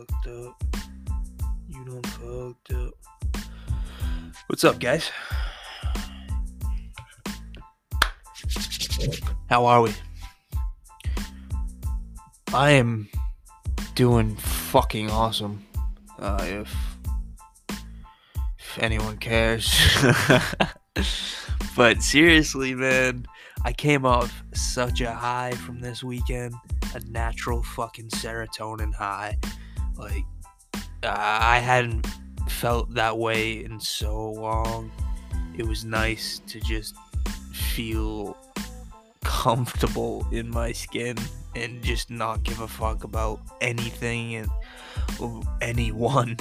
fucked up. You fucked up. What's up, guys? How are we? I am doing fucking awesome. Uh, if if anyone cares. but seriously, man, I came off such a high from this weekend, a natural fucking serotonin high. Like I hadn't felt that way in so long. It was nice to just feel comfortable in my skin and just not give a fuck about anything and anyone.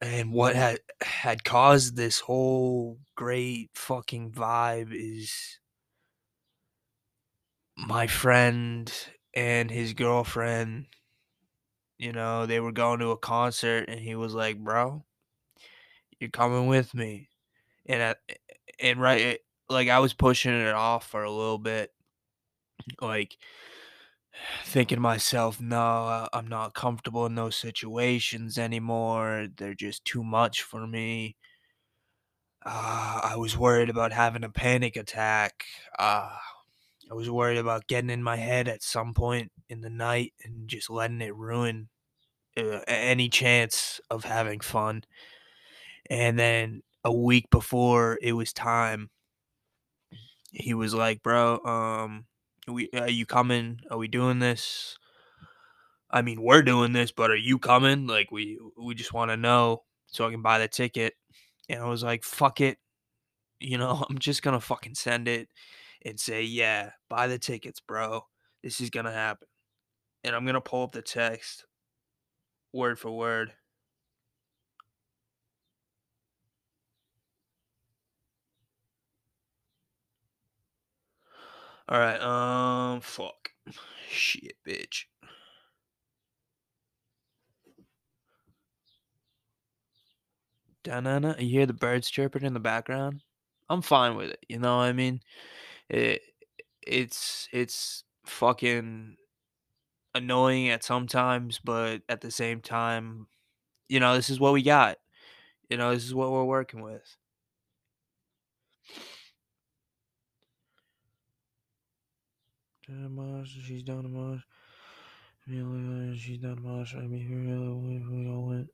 And what had had caused this whole great fucking vibe is my friend and his girlfriend. You know, they were going to a concert, and he was like, "Bro, you're coming with me." And I, and right, like I was pushing it off for a little bit, like thinking to myself, no, I'm not comfortable in those situations anymore. They're just too much for me. Uh, I was worried about having a panic attack. Uh, I was worried about getting in my head at some point in the night and just letting it ruin uh, any chance of having fun. And then a week before it was time, he was like, "Bro, um, we are you coming? Are we doing this? I mean, we're doing this, but are you coming? Like, we we just want to know so I can buy the ticket." And I was like, "Fuck it, you know, I'm just gonna fucking send it and say, yeah, buy the tickets, bro. This is gonna happen." And I'm gonna pull up the text word for word. All right, um, fuck, shit, bitch. Da-na-na. You hear the birds chirping in the background? I'm fine with it. You know what I mean? It, it's it's fucking annoying at some times, but at the same time, you know, this is what we got. You know, this is what we're working with. She's down to Mosh. She's down to. I mean, we all went.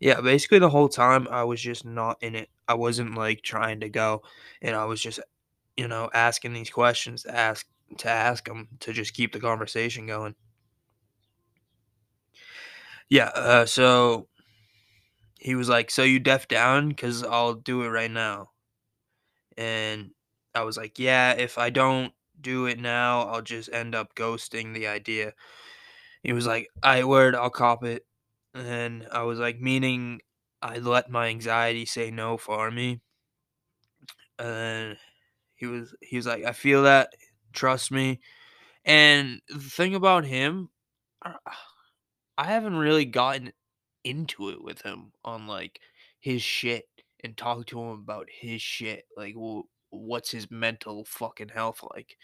Yeah, basically the whole time I was just not in it. I wasn't like trying to go, and I was just, you know, asking these questions to ask to ask them to just keep the conversation going. Yeah. Uh, so he was like, "So you deaf down? Cause I'll do it right now." And I was like, "Yeah, if I don't do it now, I'll just end up ghosting the idea." He was like, "I word, I'll cop it." And I was like, meaning I let my anxiety say no for me. And he was he was like, I feel that, trust me. And the thing about him, I haven't really gotten into it with him on like his shit and talk to him about his shit. Like, what's his mental fucking health like?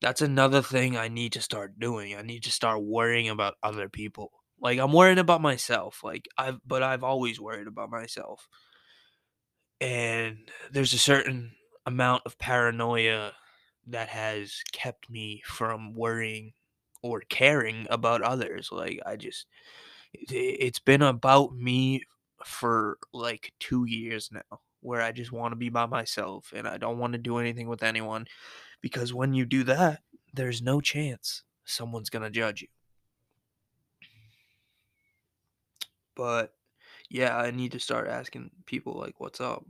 That's another thing I need to start doing. I need to start worrying about other people. Like I'm worrying about myself. Like I've but I've always worried about myself. And there's a certain amount of paranoia that has kept me from worrying or caring about others. Like I just it's been about me for like 2 years now where I just want to be by myself and I don't want to do anything with anyone because when you do that, there's no chance someone's going to judge you. But yeah, I need to start asking people like what's up.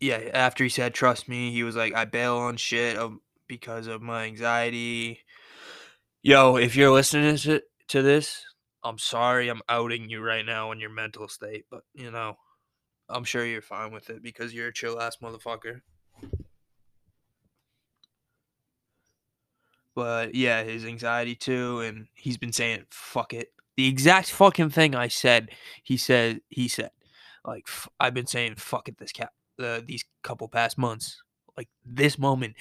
Yeah, after he said trust me, he was like I bail on shit because of my anxiety. Yo, if you're listening to, this, I'm sorry I'm outing you right now in your mental state, but you know, I'm sure you're fine with it because you're a chill ass motherfucker. But yeah, his anxiety too, and he's been saying fuck it. The exact fucking thing I said, he said he said. Like I've been saying, fuck it, this cap uh, these couple past months. Like this moment,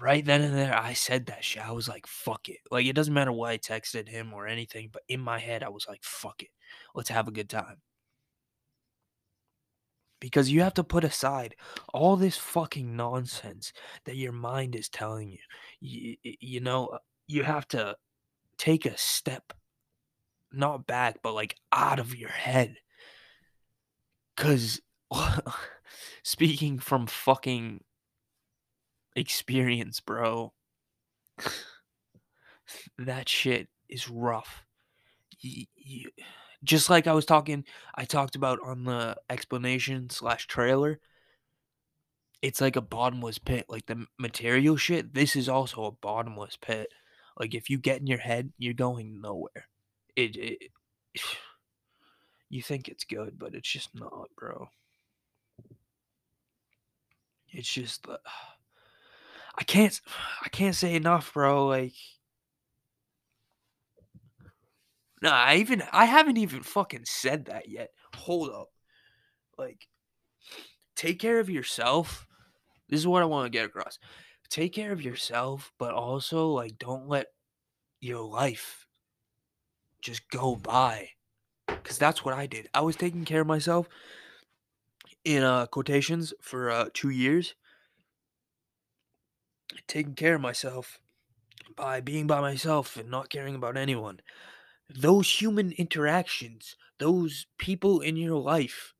right then and there, I said that shit. I was like, fuck it. Like it doesn't matter why I texted him or anything, but in my head, I was like, fuck it, let's have a good time. Because you have to put aside all this fucking nonsense that your mind is telling you. You, you know, uh, you have to take a step not back, but like out of your head. Cause speaking from fucking experience, bro, that shit is rough. You, you, just like I was talking, I talked about on the explanation slash trailer. It's like a bottomless pit. Like the material shit, this is also a bottomless pit. Like if you get in your head, you're going nowhere. It, it you think it's good, but it's just not, bro. It's just uh, I can't I can't say enough, bro. Like Nah, I even I haven't even fucking said that yet. Hold up. Like take care of yourself. This is what I want to get across. Take care of yourself, but also like don't let your life just go by. Cuz that's what I did. I was taking care of myself in uh quotations for uh 2 years. Taking care of myself by being by myself and not caring about anyone. Those human interactions, those people in your life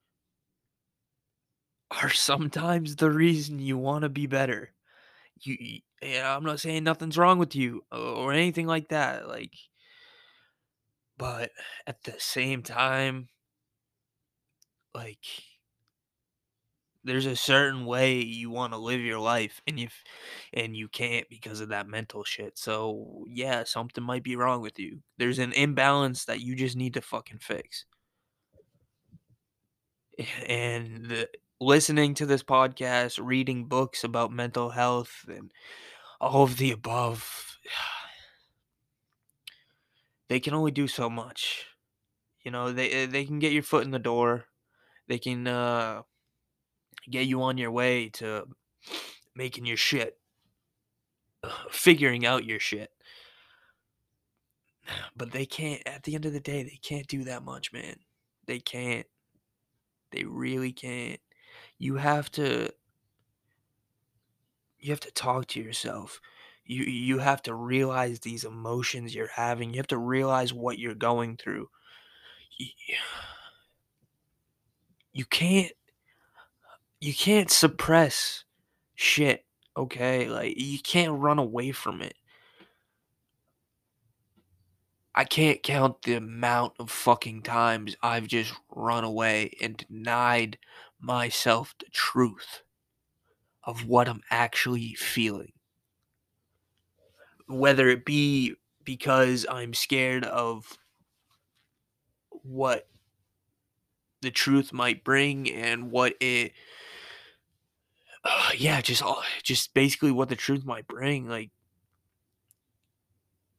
are sometimes the reason you want to be better. You, y- yeah, I'm not saying nothing's wrong with you uh, or anything like that. Like, but at the same time, like, there's a certain way you want to live your life, and if and you can't because of that mental shit. So yeah, something might be wrong with you. There's an imbalance that you just need to fucking fix. and the, listening to this podcast, reading books about mental health, and all of the above, they can only do so much. You know, they eh, they can get your foot in the door. They can uh, get you on your way to making your shit, figuring out your shit. But they can't. At the end of the day, they can't do that much, man. They can't. They really can't. You have to you have to talk to yourself. You you have to realize these emotions you're having. You have to realize what you're going through. You can't you can't suppress shit, okay? Like you can't run away from it. I can't count the amount of fucking times I've just run away and denied myself the truth of what I'm actually feeling. Whether it be because I'm scared of what the truth might bring and what it uh, yeah, just all just basically what the truth might bring, like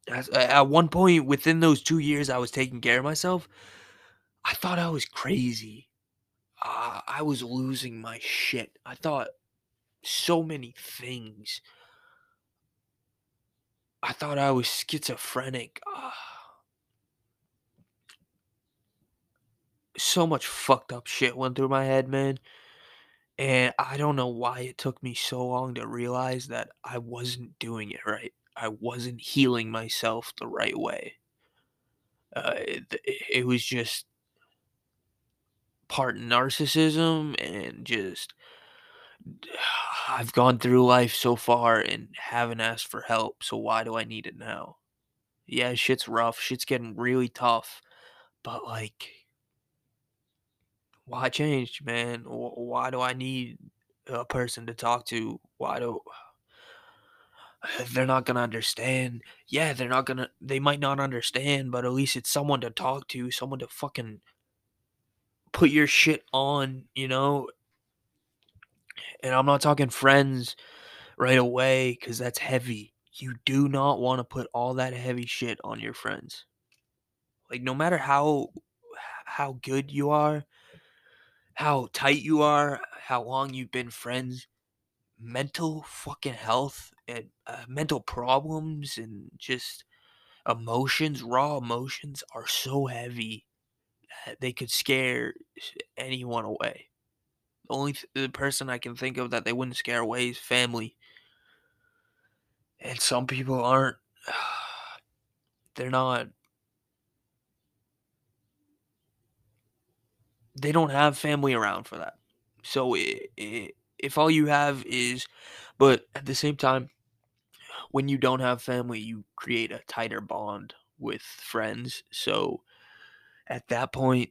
at one point within those 2 years I was taking care of myself, I thought I was crazy. Uh, I was losing my shit. I thought so many things. I thought I was schizophrenic. Uh, so much fucked up shit went through my head, man. And I don't know why it took me so long to realize that I wasn't doing it right. I wasn't healing myself the right way. Uh, it, it was just part narcissism and just I've gone through life so far and haven't asked for help, so why do I need it now? Yeah, shit's rough. Shit's getting really tough. But like why change, man? Why do I need a person to talk to? Why do they're not gonna understand? Yeah, they're not gonna. They might not understand, but at least it's someone to talk to, someone to fucking put your shit on, you know. And I'm not talking friends right away because that's heavy. You do not want to put all that heavy shit on your friends. Like no matter how how good you are, how tight you are, how long you've been friends, mental fucking health and uh, mental problems and just emotions, raw emotions are so heavy they could scare anyone away. The only th- the person I can think of that they wouldn't scare away is family. And some people aren't they're not they don't have family around for that. So i i if all you have is but at the same time when you don't have family, you create a tighter bond with friends. So at that point,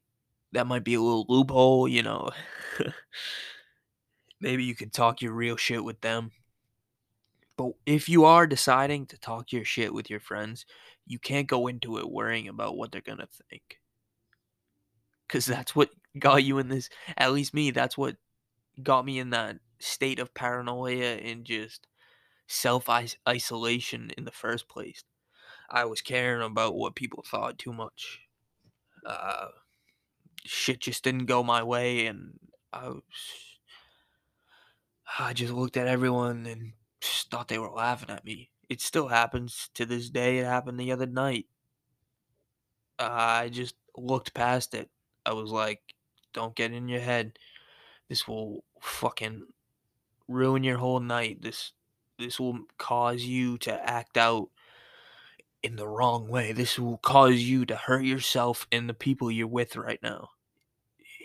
that might be a little loophole, you know. Maybe you can talk your real shit with them. But if you are deciding to talk your shit with your friends, you can't go into it worrying about what they're going to think. Cuz that's what got you in this at least me, that's what got me in that state of paranoia and just self isolation in the first place. I was caring about what people thought too much. Uh, shit just didn't go my way, and I was, I just looked at everyone and thought they were laughing at me. It still happens to this day. It happened the other night. I just looked past it. I was like, "Don't get in your head. This will fucking ruin your whole night. This this will cause you to act out in the wrong way. This will cause you to hurt yourself and the people you're with right now.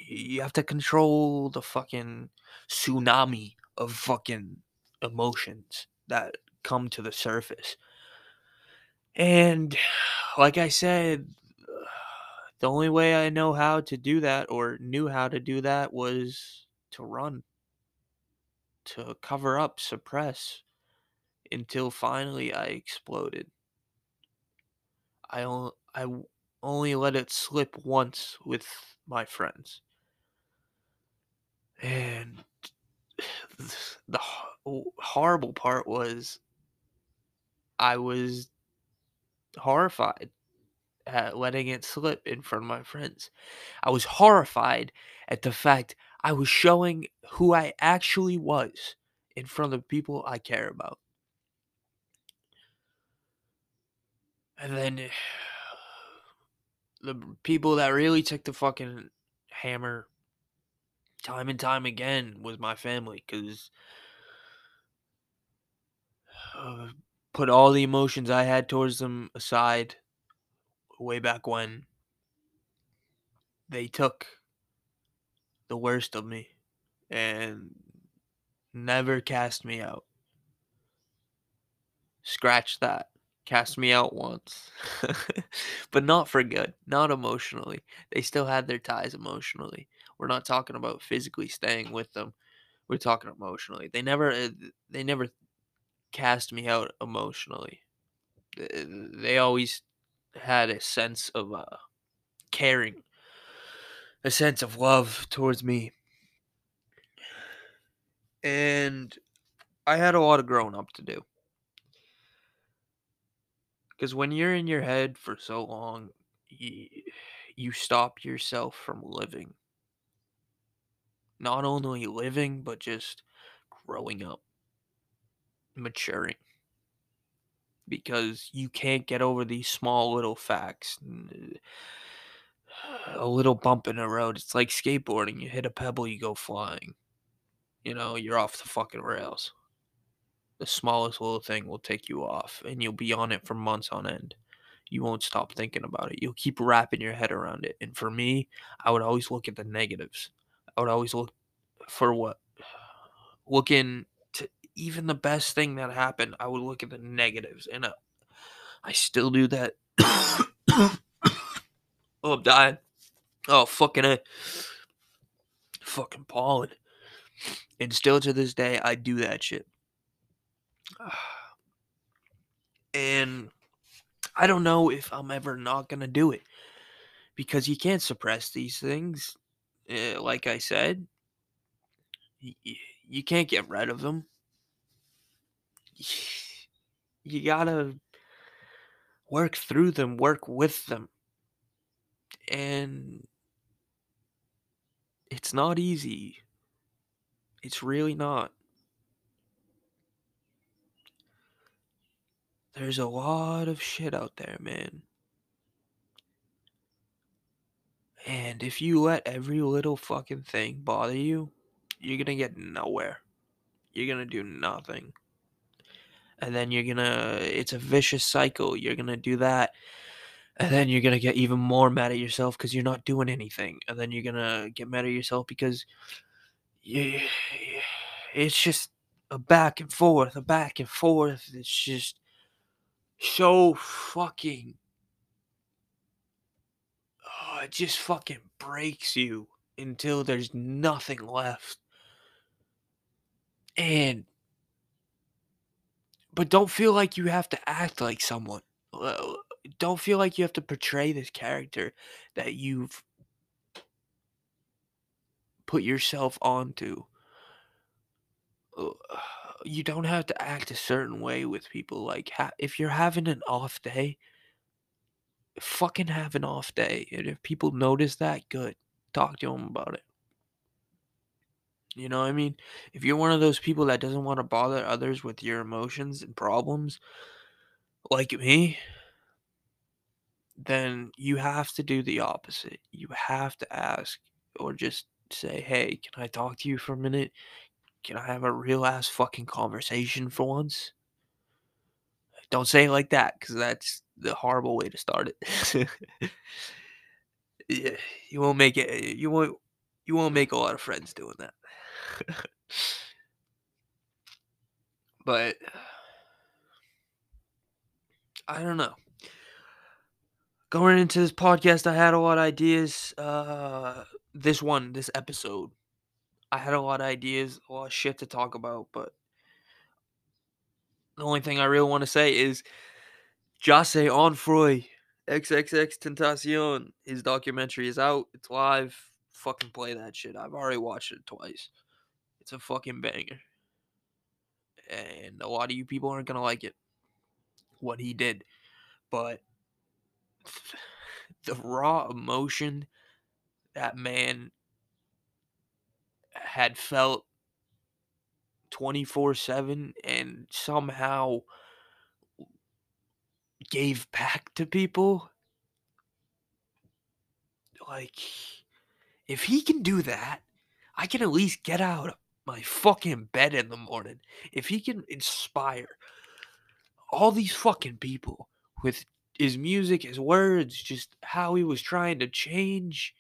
You have to control the fucking tsunami of fucking emotions that come to the surface. And like I said, the only way I know how to do that or knew how to do that was to run, to cover up, suppress until finally I exploded. I only, I only let it slip once with my friends. And the oh, horrible part was I was horrified at letting it slip in front of my friends. I was horrified at the fact I was showing who I actually was in front of people I care about. And then the people that really took the fucking hammer time and time again was my family because uh, put all the emotions I had towards them aside way back when they took the worst of me and never cast me out. Scratch that cast me out once, but not for good, not emotionally. They still had their ties emotionally. We're not talking about physically staying with them. We're talking emotionally. They never, uh, they never cast me out emotionally. They always had a sense of uh, caring, a sense of love towards me. And I had a lot of growing up to do. Because when you're in your head for so long, you, you stop yourself from living. Not only living, but just growing up, maturing. Because you can't get over these small little facts. A little bump in the road. It's like skateboarding. You hit a pebble, you go flying. You know, you're off the fucking rails the smallest little thing will take you off and you'll be on it for months on end. You won't stop thinking about it. You'll keep wrapping your head around it. And for me, I would always look at the negatives. I would always look for what looking to even the best thing that happened, I would look at the negatives and uh, I still do that. oh, I'm dying. Oh, fucking it. Fucking pollen. And still to this day, I do that shit. And I don't know if I'm ever not going to do it because you can't suppress these things. Uh, like I said, you can't get rid of them. You gotta work through them, work with them. And It's not easy. It's really not. There's a lot of shit out there, man. And if you let every little fucking thing bother you, you're gonna get nowhere. You're gonna do nothing. And then you're gonna, it's a vicious cycle. You're gonna do that. And then you're gonna get even more mad at yourself because you're not doing anything. And then you're gonna get mad at yourself because you, it's just a back and forth, a back and forth. It's just so fucking oh, it just fucking breaks you until there's nothing left. And but don't feel like you have to act like someone. Don't feel like you have to portray this character that you've put yourself onto. You don't have to act a certain way with people. Like, ha- if you're having an off day, fucking have an off day. And if people notice that, good. Talk to them about it. You know what I mean? If you're one of those people that doesn't want to bother others with your emotions and problems, like me, then you have to do the opposite. You have to ask or just say, hey, can I talk to you for a minute? Can I have a real ass fucking conversation for once? Don't say it like that because that's the horrible way to start it. yeah, you won't make it. You won't. You won't make a lot of friends doing that. but I don't know. Going into this podcast, I had a lot of ideas. Uh, this one, this episode, I had a lot of ideas, a lot of shit to talk about, but the only thing I really want to say is Jahseh Onfroy, XXXTENTACION. His documentary is out. It's live. Fucking play that shit. I've already watched it twice. It's a fucking banger. And a lot of you people aren't going to like it. What he did. But the raw emotion that man had felt 24 7 and somehow gave back to people. Like, if he can do that, I can at least get out of my fucking bed in the morning. If he can inspire all these fucking people with his music, his words, just how he was trying to change,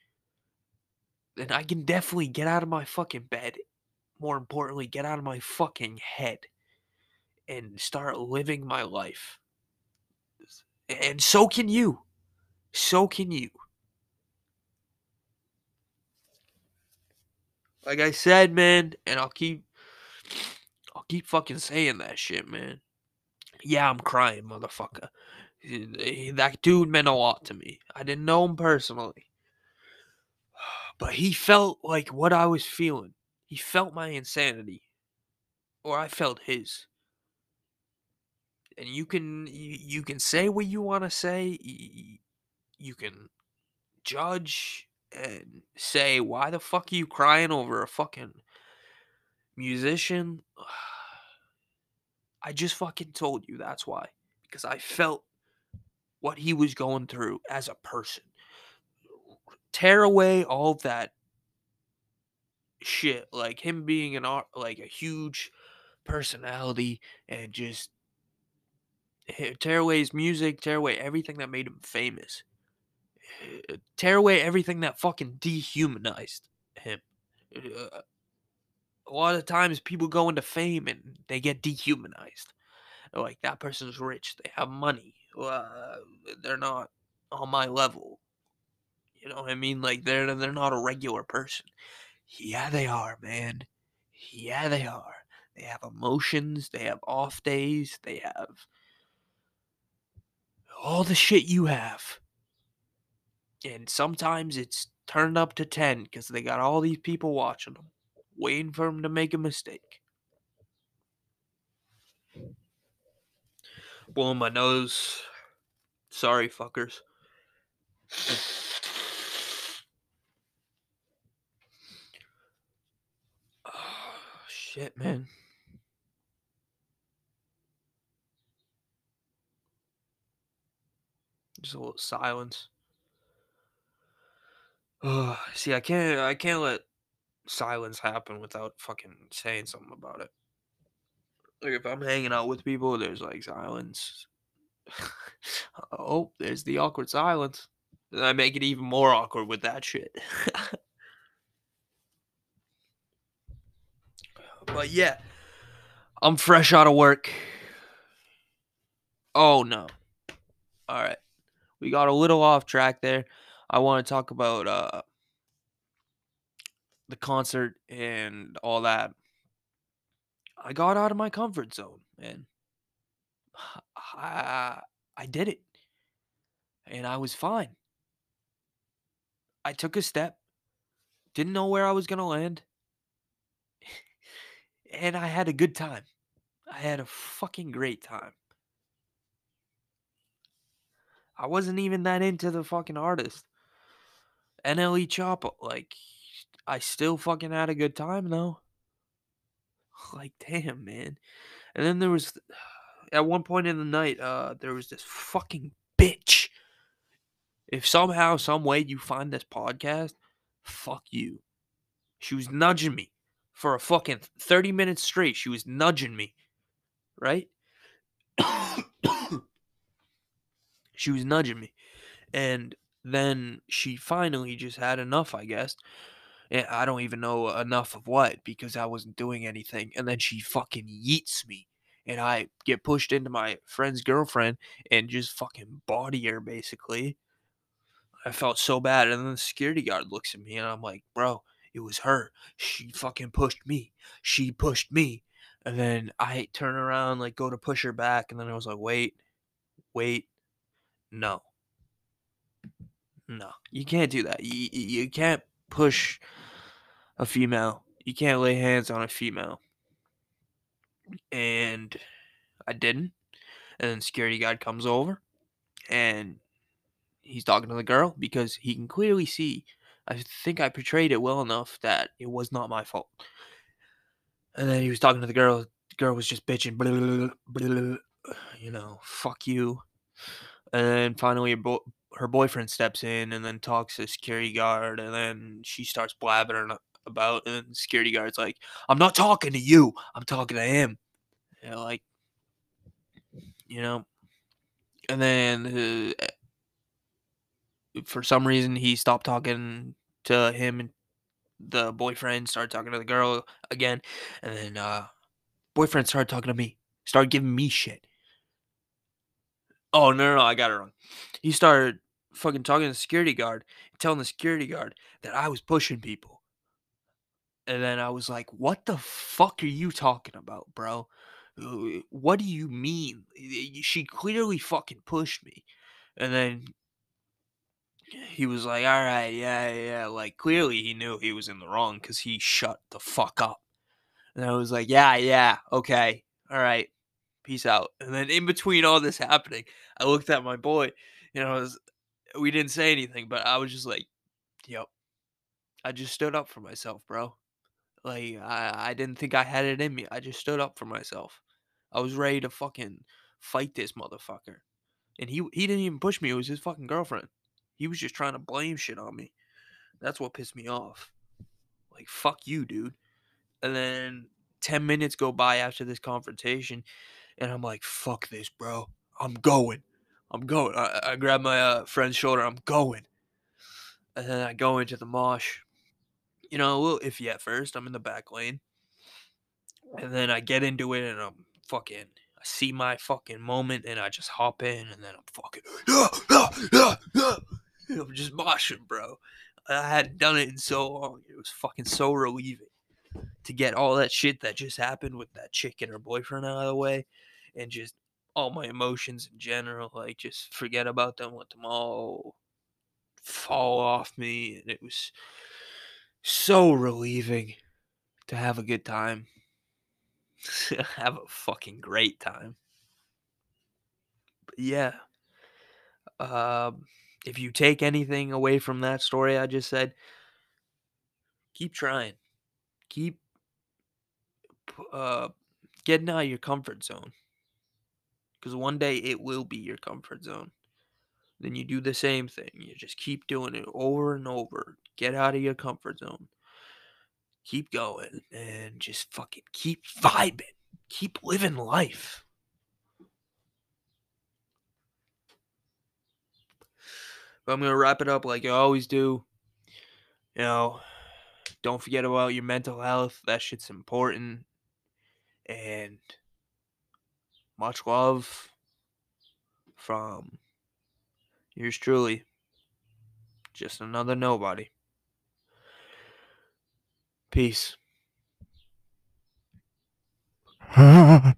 then I can definitely get out of my fucking bed. More importantly, get out of my fucking head and start living my life. And so can you. So can you. Like I said, man, and I'll keep I'll keep fucking saying that shit, man. Yeah, I'm crying, motherfucker. That dude meant a lot to me. I didn't know him personally. But he felt like what I was feeling. He felt my insanity. Or I felt his. And you can you, can say what you want to say. You can judge and say why the fuck are you crying over a fucking musician? I just fucking told you that's why. Because I felt what he was going through as a person. Tear away all that shit, like him being an art, like a huge personality, and just tear away his music, tear away everything that made him famous, eh, tear away everything that fucking dehumanized him. Uh, a lot of times people go into fame and they get dehumanized. Like that person's rich, they have money, uh, they're not on my level. You know what I mean? Like they're they're not a regular person. Yeah, they are, man. Yeah, they are. They have emotions. They have off days. They have all the shit you have. And sometimes it's turned up to 10 because they got all these people watching them, waiting for them to make a mistake. Blowing my nose. Sorry, fuckers. Shit, man. Just a little silence. Ugh, see, I can't I can't let silence happen without fucking saying something about it. Like if I'm hanging out with people, there's like silence. oh, there's the awkward silence. Then I make it even more awkward with that shit. but yeah, I'm fresh out of work. Oh no. All right. We got a little off track there. I want to talk about uh the concert and all that. I got out of my comfort zone, man. I, I did it. And I was fine. I took a step. Didn't know where I was going to land. and I had a good time. I had a fucking great time. I wasn't even that into the fucking artist. NLE Choppa, like, I still fucking had a good time though. Like, damn, man. And then there was, at one point in the night, uh, there was this fucking bitch. If somehow, some way you find this podcast, fuck you. She was nudging me for a fucking 30 minutes straight. She was nudging me, right? she was nudging me. And then she finally just had enough, I guess. And I don't even know enough of what because I wasn't doing anything. And then she fucking yeets me. And I get pushed into my friend's girlfriend and just fucking body her basically. I felt so bad. And then the security guard looks at me and I'm like, bro, it was her. She fucking pushed me. She pushed me. And then I turn around, like go to push her back. And then I was like, wait, wait, no. No, you can't do that. You, you can't push a female. You can't lay hands on a female. And I didn't. And then security guard comes over and he's talking to the girl because he can clearly see. I think I portrayed it well enough that it was not my fault. And then he was talking to the girl. The girl was just bitching, blah, blah, blah, you know, fuck you. And then finally, her boyfriend steps in and then talks to security guard, and then she starts blabbering about, and security guard's like, "I'm not talking to you. I'm talking to him." You know, like, you know, and then uh, for some reason he stopped talking to him and the boyfriend started talking to the girl again, and then uh, boyfriend started talking to me, started giving me shit. Oh no, no, no, I got it wrong. He started fucking talking to the security guard, telling the security guard that I was pushing people. And then I was like, "What the fuck are you talking about, bro? What do you mean? She clearly fucking pushed me." And then he was like, "All right, yeah, yeah." Like clearly he knew he was in the wrong cuz he shut the fuck up. And I was like, "Yeah, yeah, okay. All right. Peace out." And then in between all this happening, I looked at my boy, you know, was, we didn't say anything, but I was just like, "Yep." I just stood up for myself, bro. Like I, I didn't think I had it in me. I just stood up for myself. I was ready to fucking fight this motherfucker. And he he didn't even push me. It was his fucking girlfriend. He was just trying to blame shit on me. That's what pissed me off. Like fuck you, dude. And then 10 minutes go by after this confrontation and I'm like, fuck this, bro. I'm going. I'm going. I, I grab my uh, friend's shoulder. I'm going. And then I go into the mosh. You know, a little iffy at first. I'm in the back lane. And then I get into it and I'm fucking I see my fucking moment and I just hop in and then I'm fucking I'm just moshing, bro. I hadn't done it in so long. It was fucking so relieving to get all that shit that just happened with that chick and her boyfriend out of the way and just all my emotions in general, like just forget about them, let them all fall off me. And it was so relieving to have a good time. have a fucking great time. But yeah. Um, if you take anything away from that story I just said, keep trying. Keep uh, getting out of your comfort zone. Because one day it will be your comfort zone. Then you do the same thing. You just keep doing it over and over. Get out of your comfort zone. Keep going and just fucking keep vibing. Keep living life. But I'm going to wrap it up like I always do. You know, don't forget about your mental health. That shit's important. And much love from yours truly. Just another nobody. Peace.